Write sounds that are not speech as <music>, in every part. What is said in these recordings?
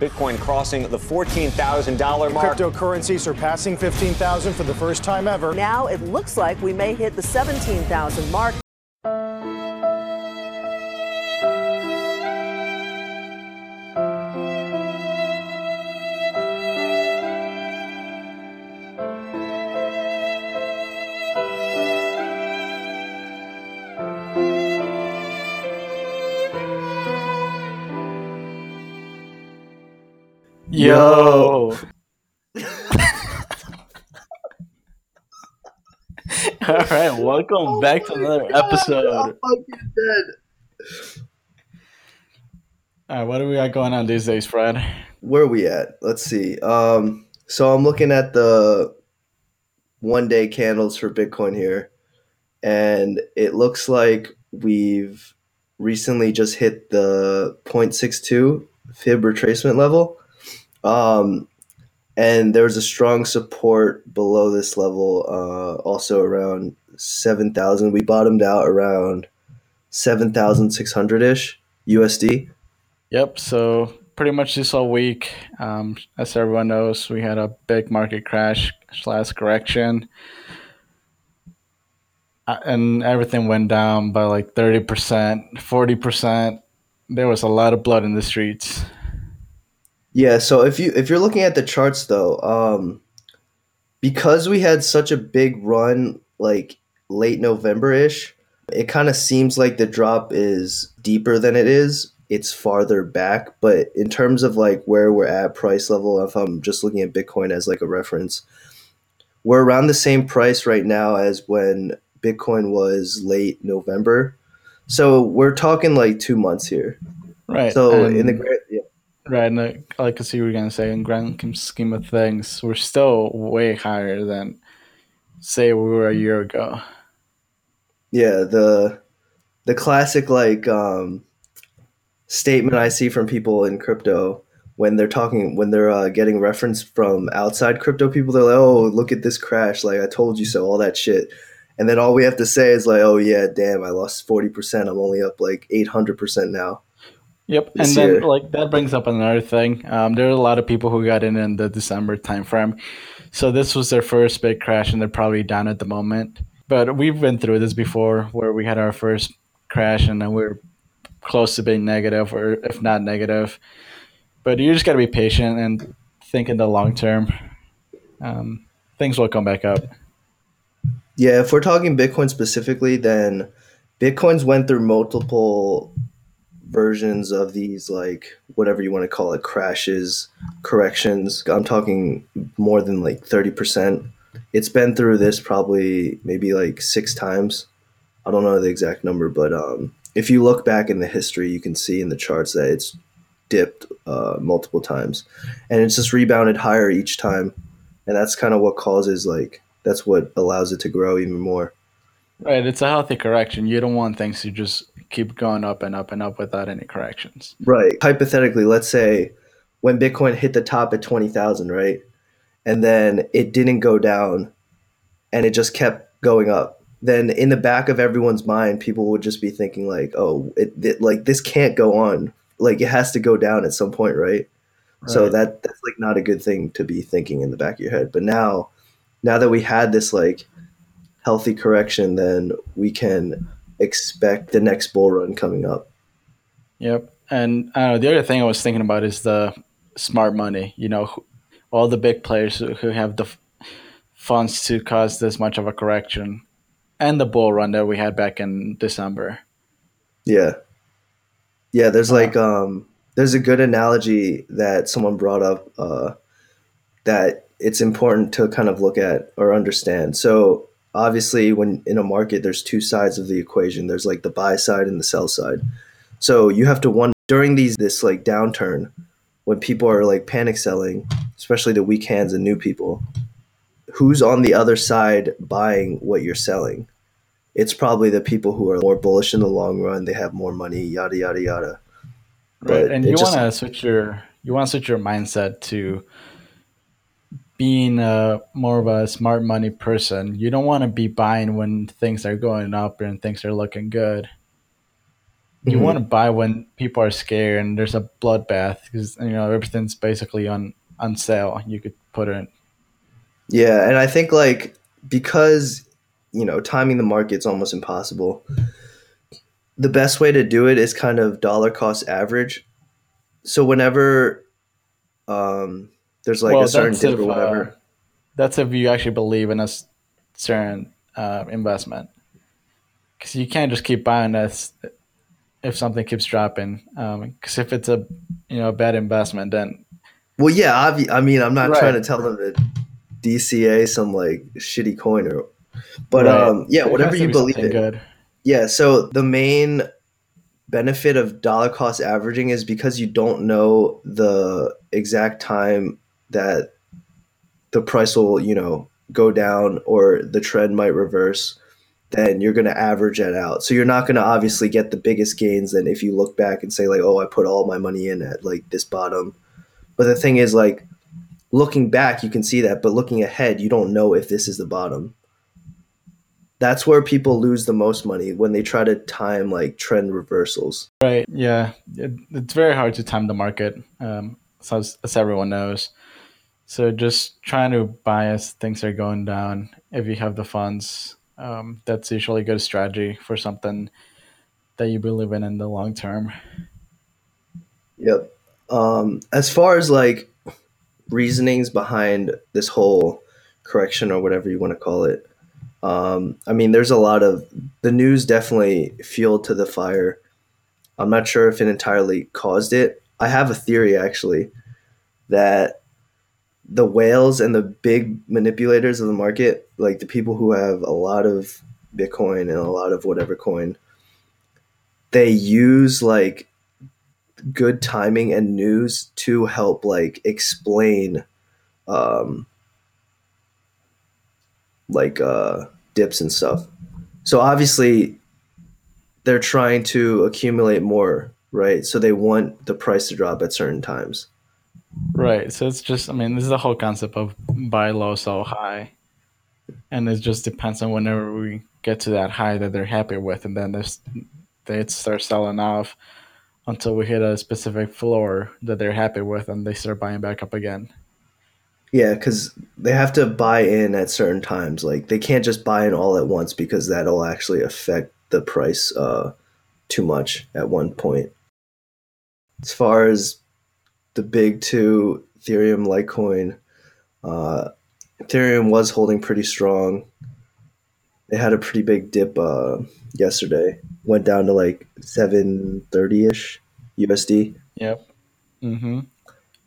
Bitcoin crossing the $14,000 mark. Cryptocurrency surpassing 15,000 for the first time ever. Now it looks like we may hit the 17,000 mark. Yo. <laughs> All right, welcome back to another episode. I'm fucking dead. All right, what do we got going on these days, Fred? Where are we at? Let's see. Um, so I'm looking at the one day candles for Bitcoin here, and it looks like we've recently just hit the 0.62 fib retracement level. Um, and there was a strong support below this level, uh, also around 7,000. We bottomed out around 7,600 ish USD. Yep, so pretty much this whole week, um, as everyone knows, we had a big market crash slash correction. Uh, and everything went down by like 30%, 40%. There was a lot of blood in the streets. Yeah, so if you if you're looking at the charts though, um because we had such a big run like late November-ish, it kind of seems like the drop is deeper than it is. It's farther back, but in terms of like where we're at price level, if I'm just looking at Bitcoin as like a reference, we're around the same price right now as when Bitcoin was late November. So we're talking like 2 months here. Right. So and- in the. Right, and I, I see what you're gonna say. In grand scheme of things, we're still way higher than, say, we were a year ago. Yeah, the the classic like um, statement I see from people in crypto when they're talking when they're uh, getting reference from outside crypto people, they're like, "Oh, look at this crash! Like I told you so!" All that shit, and then all we have to say is like, "Oh yeah, damn, I lost forty percent. I'm only up like eight hundred percent now." Yep, and then year. like that brings up another thing. Um, there are a lot of people who got in in the December timeframe, so this was their first big crash, and they're probably down at the moment. But we've been through this before, where we had our first crash, and then we're close to being negative, or if not negative. But you just got to be patient and think in the long term. Um, things will come back up. Yeah, if we're talking Bitcoin specifically, then Bitcoin's went through multiple versions of these like whatever you want to call it crashes, corrections. I'm talking more than like 30%. It's been through this probably maybe like 6 times. I don't know the exact number, but um if you look back in the history, you can see in the charts that it's dipped uh, multiple times, and it's just rebounded higher each time, and that's kind of what causes like that's what allows it to grow even more. Right, it's a healthy correction. You don't want things to just keep going up and up and up without any corrections. Right. Hypothetically, let's say when Bitcoin hit the top at 20,000, right? And then it didn't go down and it just kept going up. Then in the back of everyone's mind, people would just be thinking like, "Oh, it, it like this can't go on. Like it has to go down at some point, right?" So that that's like not a good thing to be thinking in the back of your head. But now now that we had this like healthy correction, then we can expect the next bull run coming up. Yep. And I the other thing I was thinking about is the smart money. You know, all the big players who have the funds to cause this much of a correction, and the bull run that we had back in December. Yeah. Yeah, there's like um there's a good analogy that someone brought up uh that it's important to kind of look at or understand. So obviously when in a market there's two sides of the equation. There's like the buy side and the sell side. So you have to one during these this like downturn when people are like panic selling, especially the weak hands and new people, who's on the other side buying what you're selling? It's probably the people who are more bullish in the long run. They have more money, yada yada yada. Right. But And you want to switch your you want to switch your mindset to being a more of a smart money person. You don't want to be buying when things are going up and things are looking good. you Mhm. want to buy when people are scared and there's a bloodbath because you know everything's basically on on sale. You could put it. Yeah, and I think like because you know timing the market's almost impossible. The best way to do it is kind of dollar cost average. So whenever um, there's like a certain dip or if, whatever, uh, that's if you actually believe in a certain uh, investment, because you can't just keep buying this if something keeps dropping. Because if it's a you know a bad investment, then well, yeah, obvi- I mean, I'm not Right. trying to tell them to DCA some like shitty coin or, but Right. um, yeah, whatever you be believe in. Good. Yeah, so the main benefit of dollar cost averaging is because you don't know the exact time that the price will, you know, go down or the trend might reverse, then you're going to average that out. So you're not going to obviously get the biggest gains than if you look back and say like, "Oh, I put all my money in at like this bottom." But the thing is like looking back, you can see that, but looking ahead, you don't know if this is the bottom that's where people lose the most money when they try to time like trend reversals. Right. Yeah. It, it's very hard to time the market, um, as, as everyone knows. So just trying to buy as things are going down. If you have the funds, um, that's usually a good strategy for something that you believe in in the long term. Yep. Um, as far as like reasonings behind this whole correction or whatever you want to call it, um, I mean, there's a lot of the news definitely fueled to the fire. I'm not sure if it entirely caused it. I have a theory actually that the whales and the big manipulators of the market, like the people who have a lot of Bitcoin and a lot of whatever coin, they use like good timing and news to help like explain um like uh dips and stuff. So obviously they're trying to accumulate more, right? So they want the price to drop at certain times. Right. So it's just, I mean, this is the whole concept of buy low, sell high. And it just depends on whenever we get to that high that they're happy with. And then they start selling off until we hit a specific floor that they're happy with and they start buying back up again. Yeah, because they have to buy in at certain times. Like they can't just buy in all at once because that'll actually affect the price uh, too much at one point. As far as the big two, Ethereum, Litecoin, uh, Ethereum was holding pretty strong. It had a pretty big dip uh, yesterday. Went down to like seven thirty ish USD. Yep. Mm-hmm.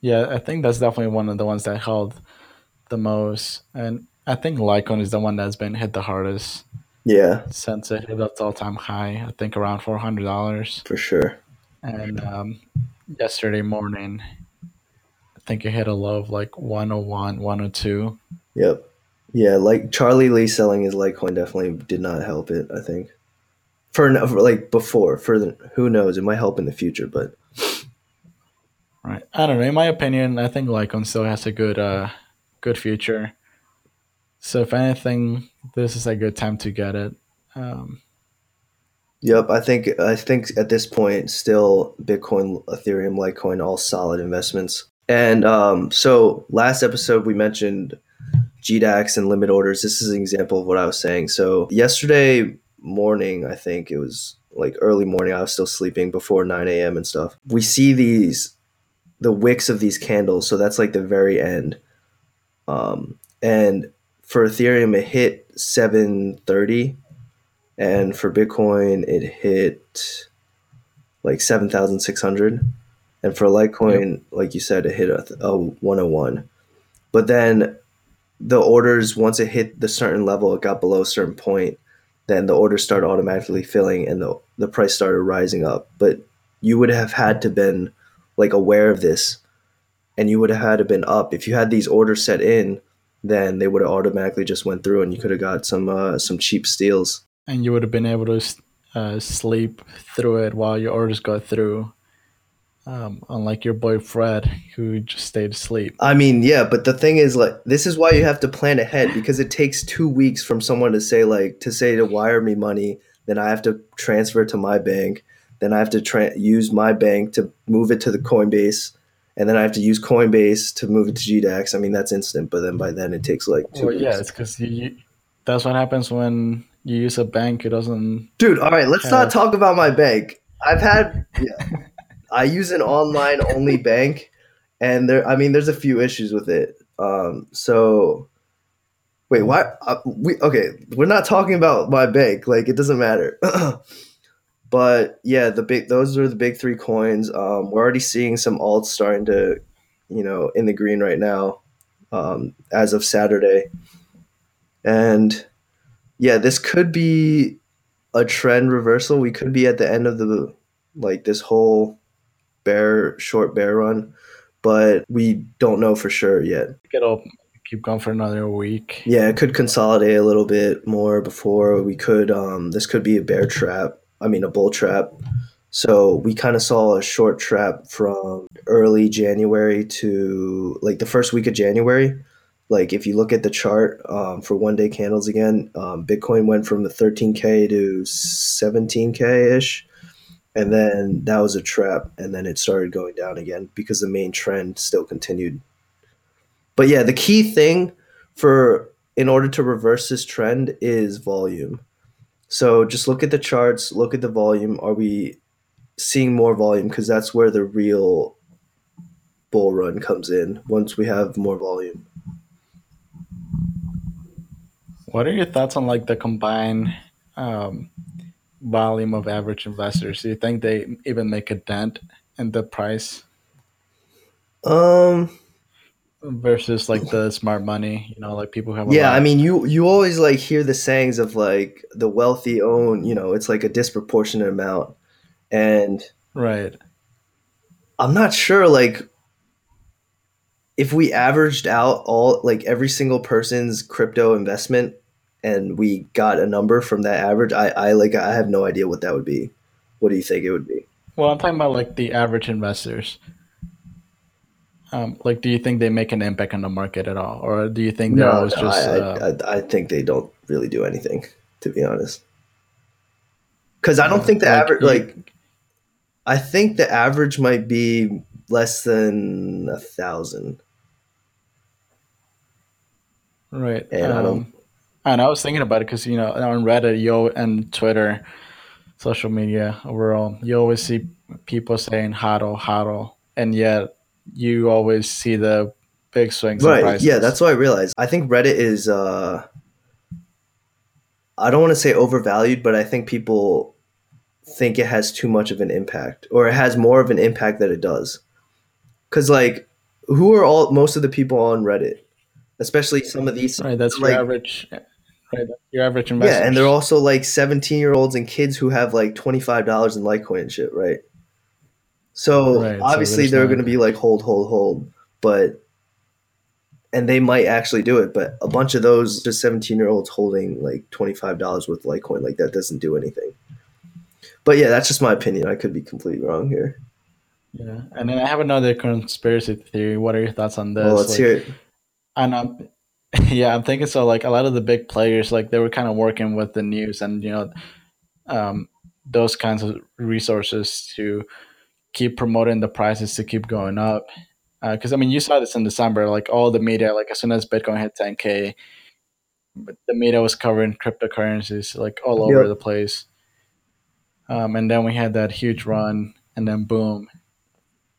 Yeah, I think that's definitely one of the ones that held the most. And I think Litecoin is the one that's been hit the hardest Yeah, since it hit its all time high, I think around $400. for sure. And um, yesterday morning, I think it hit a low of like 101, 102. Yep. Yeah, like Charlie Lee selling his Litecoin definitely did not help it. I think for, for like before, for the, who knows, it might help in the future, but Right. I don't know. In my opinion, I think Litecoin still has a good, uh, good future. So if anything, this is a good time to get it. Um, yep. I think I think at this point, still Bitcoin, Ethereum, Litecoin, all solid investments. And um, so last episode we mentioned GDAX and limit orders. This is an example of what I was saying. So yesterday morning, I think it was like early morning. I was still sleeping before 9 a.m. and stuff. We see these the wicks of these candles. So that's like the very end. Um, and for Ethereum, it hit 730, and for Bitcoin, it hit like 7,600. And for Litecoin, like you said, it hit a, a 101. But then the orders, once it hit the certain level, it got below a certain point, then the orders started automatically filling and the, the price started rising up. But you would have had to been like aware of this and you would have had to been up if you had these orders set in then they would have automatically just went through and you could have got some uh, some cheap steals and you would have been able to uh, sleep through it while your orders got through. Um, unlike your boy Fred, who just stayed asleep. i mean yeah but the thing is like this is why you have to plan ahead because it takes two weeks from someone to say like to say to wire me money then i have to transfer to my bank then I have to tra- use my bank to move it to the Coinbase, and then I have to use Coinbase to move it to GDAX. I mean, that's instant, but then by then it takes like two Well, weeks. yeah, it's because you, you. That's what happens when you use a bank. It doesn't. Dude, all right, let's not talk about my bank. I've had, yeah, I use an online only <laughs> bank, and there, I mean, there's a few issues with it. Um, so, wait, why? Uh, we okay? We're not talking about my bank. Like, it doesn't matter. <clears throat> but yeah, the big, those are the big three coins. Um, we're already seeing some alts starting to, you know, in the green right now, um, as of Saturday, and yeah, this could be a trend reversal. We could be at the end of the like this whole bear short bear run, but we don't know for sure yet. It'll keep going for another week. Yeah, it could consolidate a little bit more before we could um this could be a bear trap. I mean a bull trap. So we kind of saw a short trap from early January to like the first week of January. Like if you look at the chart um, for one day candles again, um, Bitcoin went from the 13k to 17k ish, and then that was a trap, and then it started going down again because the main trend still continued. But yeah, the key thing for in order to reverse this trend is volume. So just look at the charts, look at the volume. Are we seeing more volume? Because that's where the real bull run comes in once we have more volume. What are your thoughts on like the combined um, volume of average investors? Do you think they even make a dent in the price Um. versus like the smart money? You know, like people have. A Yeah, lot- I mean, you you always like hear the sayings of like the wealthy own. You know, it's like a disproportionate amount, and right. I'm not sure like if we averaged out all like every single person's crypto investment and we got a number from that average, I, I like I have no idea what that would be. What do you think it would be? Well, I'm talking about like the average investors. Um, like, do you think they make an impact on the market at all, or do you think they're always just? I, uh, I, I think they don't really do anything, to be honest. Because I don't think the Like, average, like, I think the average might be less than a thousand. Right. and I don't- um, and I was thinking about it because you know on Reddit, you and Twitter, social media overall, you always see people saying "hodl, hodl," and yet you always see the big swings. in Right. prices. Yeah, that's what I realized. I think Reddit is uh I don't want to say overvalued, but I think people think it has too much of an impact or it has more of an impact than it does. Cuz like who are all most of the people on Reddit? Especially some of these right. That's like your average. Right, your average investor. Yeah, and they're also like 17-year-olds and kids who have like $25 in Litecoin and shit, right? So Right, obviously there's they're going to be like hold hold hold, but and they might actually do it, but a bunch of those just 17-year-olds holding like $25 worth of Litecoin like that doesn't do anything. But yeah, that's just my opinion. I could be completely wrong here. Yeah, and then I have another conspiracy theory. What are your thoughts on this? Well, let's Like, hear it. And I'm, <laughs> yeah, I'm thinking so. Like a lot of the big players, like they were kind of working with the news and you know, um, those kinds of resources to keep promoting the prices to keep going up. Because I mean, you saw this in December. Like all the media, like as soon as Bitcoin hit 10k, the media was covering cryptocurrencies like all over Yep. the place. Um, and then we had that huge run, and then boom,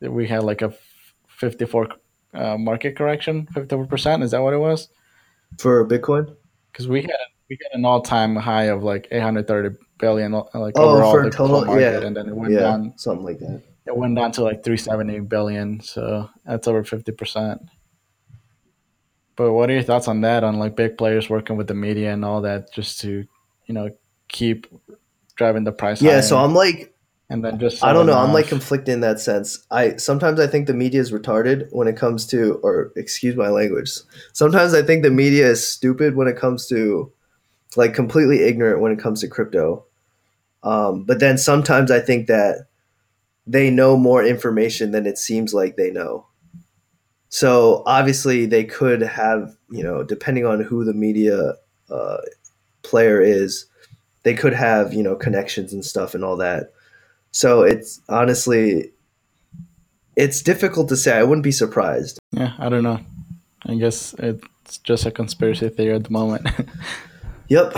we had like a 54 uh, market correction, 54 percent. Is that what it was? For Bitcoin? Because we had we had an all time high of like 830 billion, uh, like Oh, overall for the total- market, yeah. and then it went Yeah, down. something like that. It went down to like 370 billion, so that's over 50 percent. But what are your thoughts on that? On like big players working with the media and all that, just to you know keep driving the price. Yeah, so I'm like and then just I don't know. I'm like conflicted in that sense. I sometimes I think the media is retarded when it comes to, or excuse my language. Sometimes I think the media is stupid when it comes to, like, completely ignorant when it comes to crypto. Um, but then sometimes I think that they know more information than it seems like they know. So obviously they could have, you know, depending on who the media uh, player is, they could have, you know, connections and stuff and all that So it's honestly, it's difficult to say. I wouldn't be surprised. Yeah, I don't know. I guess it's just a conspiracy theory at the moment. <laughs> Yep.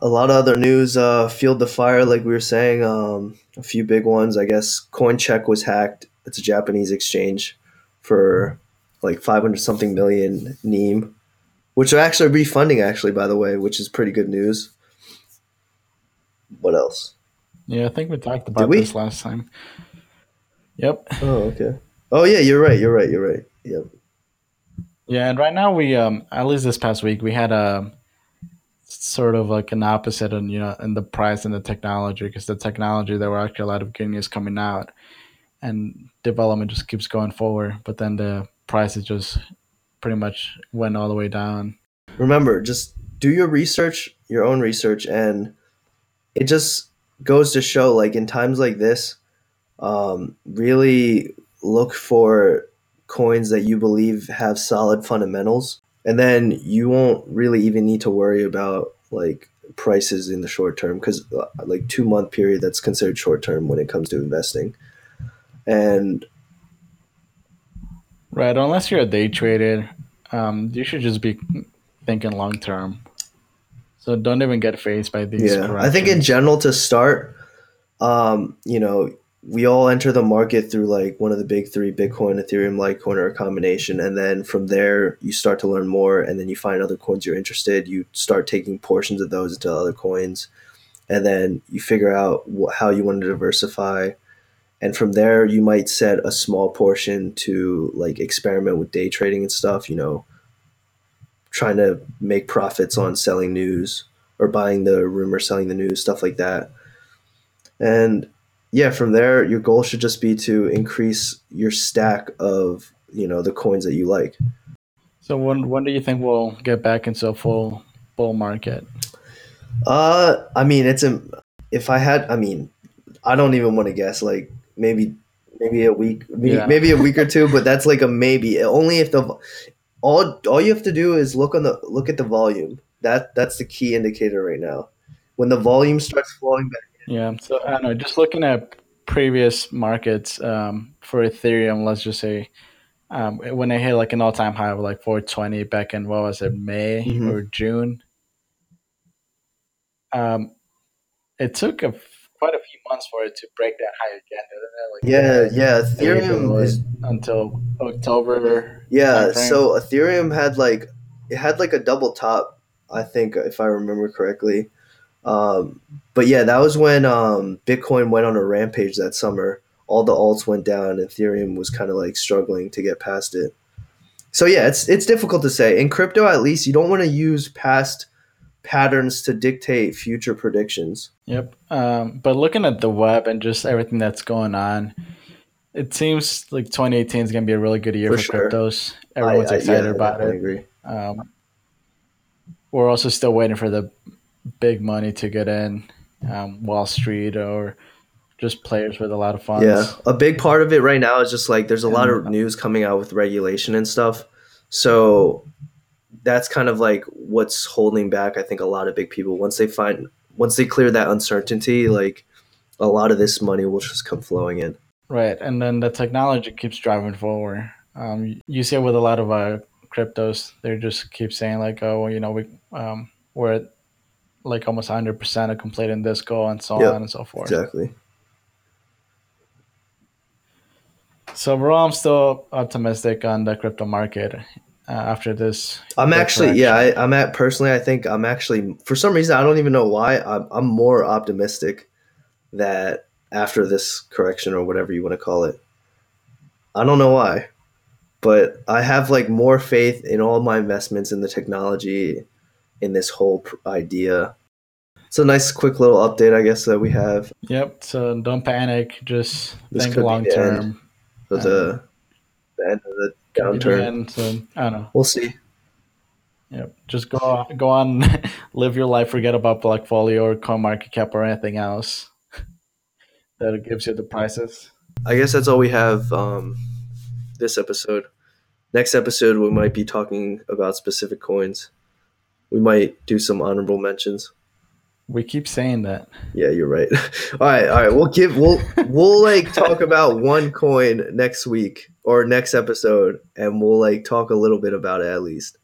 A lot of other news. Uh, Field the Fire, like we were saying, um, a few big ones. I guess CoinCheck was hacked. It's a Japanese exchange for like 500 something million NEM, which are actually refunding, actually, by the way, which is pretty good news. What else? Yeah, I think we talked about we? this last time. Yep. Oh, okay. Oh, yeah, you're right. You're right. You're right. Yep. Yeah, and right now we um at least this past week we had a sort of like an opposite in you know in the price and the technology because the technology there were actually a lot of good news coming out and development just keeps going forward but then the prices just pretty much went all the way down remember just do your research your own research and it just goes to show like in times like this um, really look for coins that you believe have solid fundamentals. And then you won't really even need to worry about like prices in the short term because like two month period that's considered short term when it comes to investing. And right unless you're a day trader um, you should just be thinking long term so don't even get fazed by these yeah i think in general to start um, you know we all enter the market through like one of the big three bitcoin ethereum litecoin or a combination. And then from there you start to learn more and then you find other coins you're interested. You start taking portions of those into other coins. And then you figure out wh- how you want to diversify. And from there you might set a small portion to like experiment with day trading and stuff you know trying to make profits on selling news or buying the rumor selling the news stuff like that and yeah, from there, your goal should just be to increase your stack of you know the coins that you like. so when when do you think we'll get back into a full bull market Uh, I mean, it's a if I had, I mean, I don't even want to guess. Like maybe maybe a week, maybe, Yeah. maybe a week or two, but that's like a maybe. Only if the all all you have to do is look on the look at the volume. That that's the key indicator right now. When the volume starts flowing back. Yeah, so I don't know. Just looking at previous markets um, for Ethereum, let's just say um, when they hit like an all-time high of like 420 back in what was it, May Mhm. or June? Um, it took a, quite a few months for it to break that high again? Like, Yeah, yeah. Ethereum is until October. Yeah, so Ethereum had like it had like a double top, I think if I remember correctly. Um, but yeah, that was when um, Bitcoin went on a rampage that summer. All the alts went down, and Ethereum was kind of like struggling to get past it. So yeah, it's it's difficult to say. In crypto, at least, you don't want to use past patterns to dictate future predictions. Yep. Um, but looking at the web and just everything that's going on, it seems like 2018 is going to be a really good year For for, sure. cryptos. Everyone's I- I- excited yeah, about it. Agree. Um, we're also still waiting for the big money to get in, um, Wall Street or just players with a lot of funds. Yeah, a big part of it right now is just like there's a lot of news coming out with regulation and stuff. So that's kind of like what's holding back I think a lot of big people once they find once they clear that uncertainty like a lot of this money will just come flowing in. Right, and then the technology keeps driving forward. Um, you see it with a lot of uh, cryptos. They just keep saying like, "Oh, well, you know, we um, we're at like almost 100 percent of completing this goal," and so Yep, on and so forth. Exactly. So overall, I'm still optimistic on the crypto market uh, after this. I'm actually yeah. I, I'm at personally I think I'm actually for some reason I don't even know why I'm I'm more optimistic that after this correction or whatever you want to call it. I don't know why, but I have like more faith in all my investments in the technology in this whole pr- idea. It's a nice quick little update I guess that we have Yep. So don't panic. Just This think long the end. term. the, the end of the downturn. And so I don't know. We'll see. Yep. Just go go on, <laughs> live your life. Forget about Blockfolio or CoinMarketCap or anything else <laughs> that gives you the prices. I guess that's all we have um, this episode. Next episode, we might be talking about specific coins. We might do some honorable mentions. We keep saying that. Yeah, you're right. <laughs> all right, all right. We'll give we'll we'll like talk about one coin next week or next episode, and we'll like talk a little bit about it at least.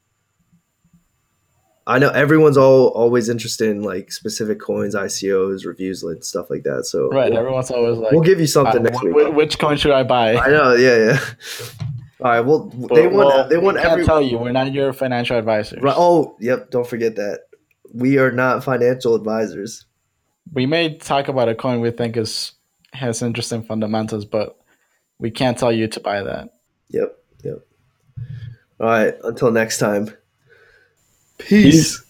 I know everyone's all always interested in like specific coins, ICOs, reviews, like stuff like that. So Right. we'll, Everyone's always like, we'll give you something uh, next wh- week. wh- which coin should I buy? I know, yeah, yeah. <laughs> All right, well, they want well, they want can't tell you. We're not your financial advisors. Right, oh, yep. Don't forget that we are not financial advisors. We may talk about a coin we think is has interesting fundamentals, but we can't tell you to buy that. Yep, yep. All right. Until next time. Peace.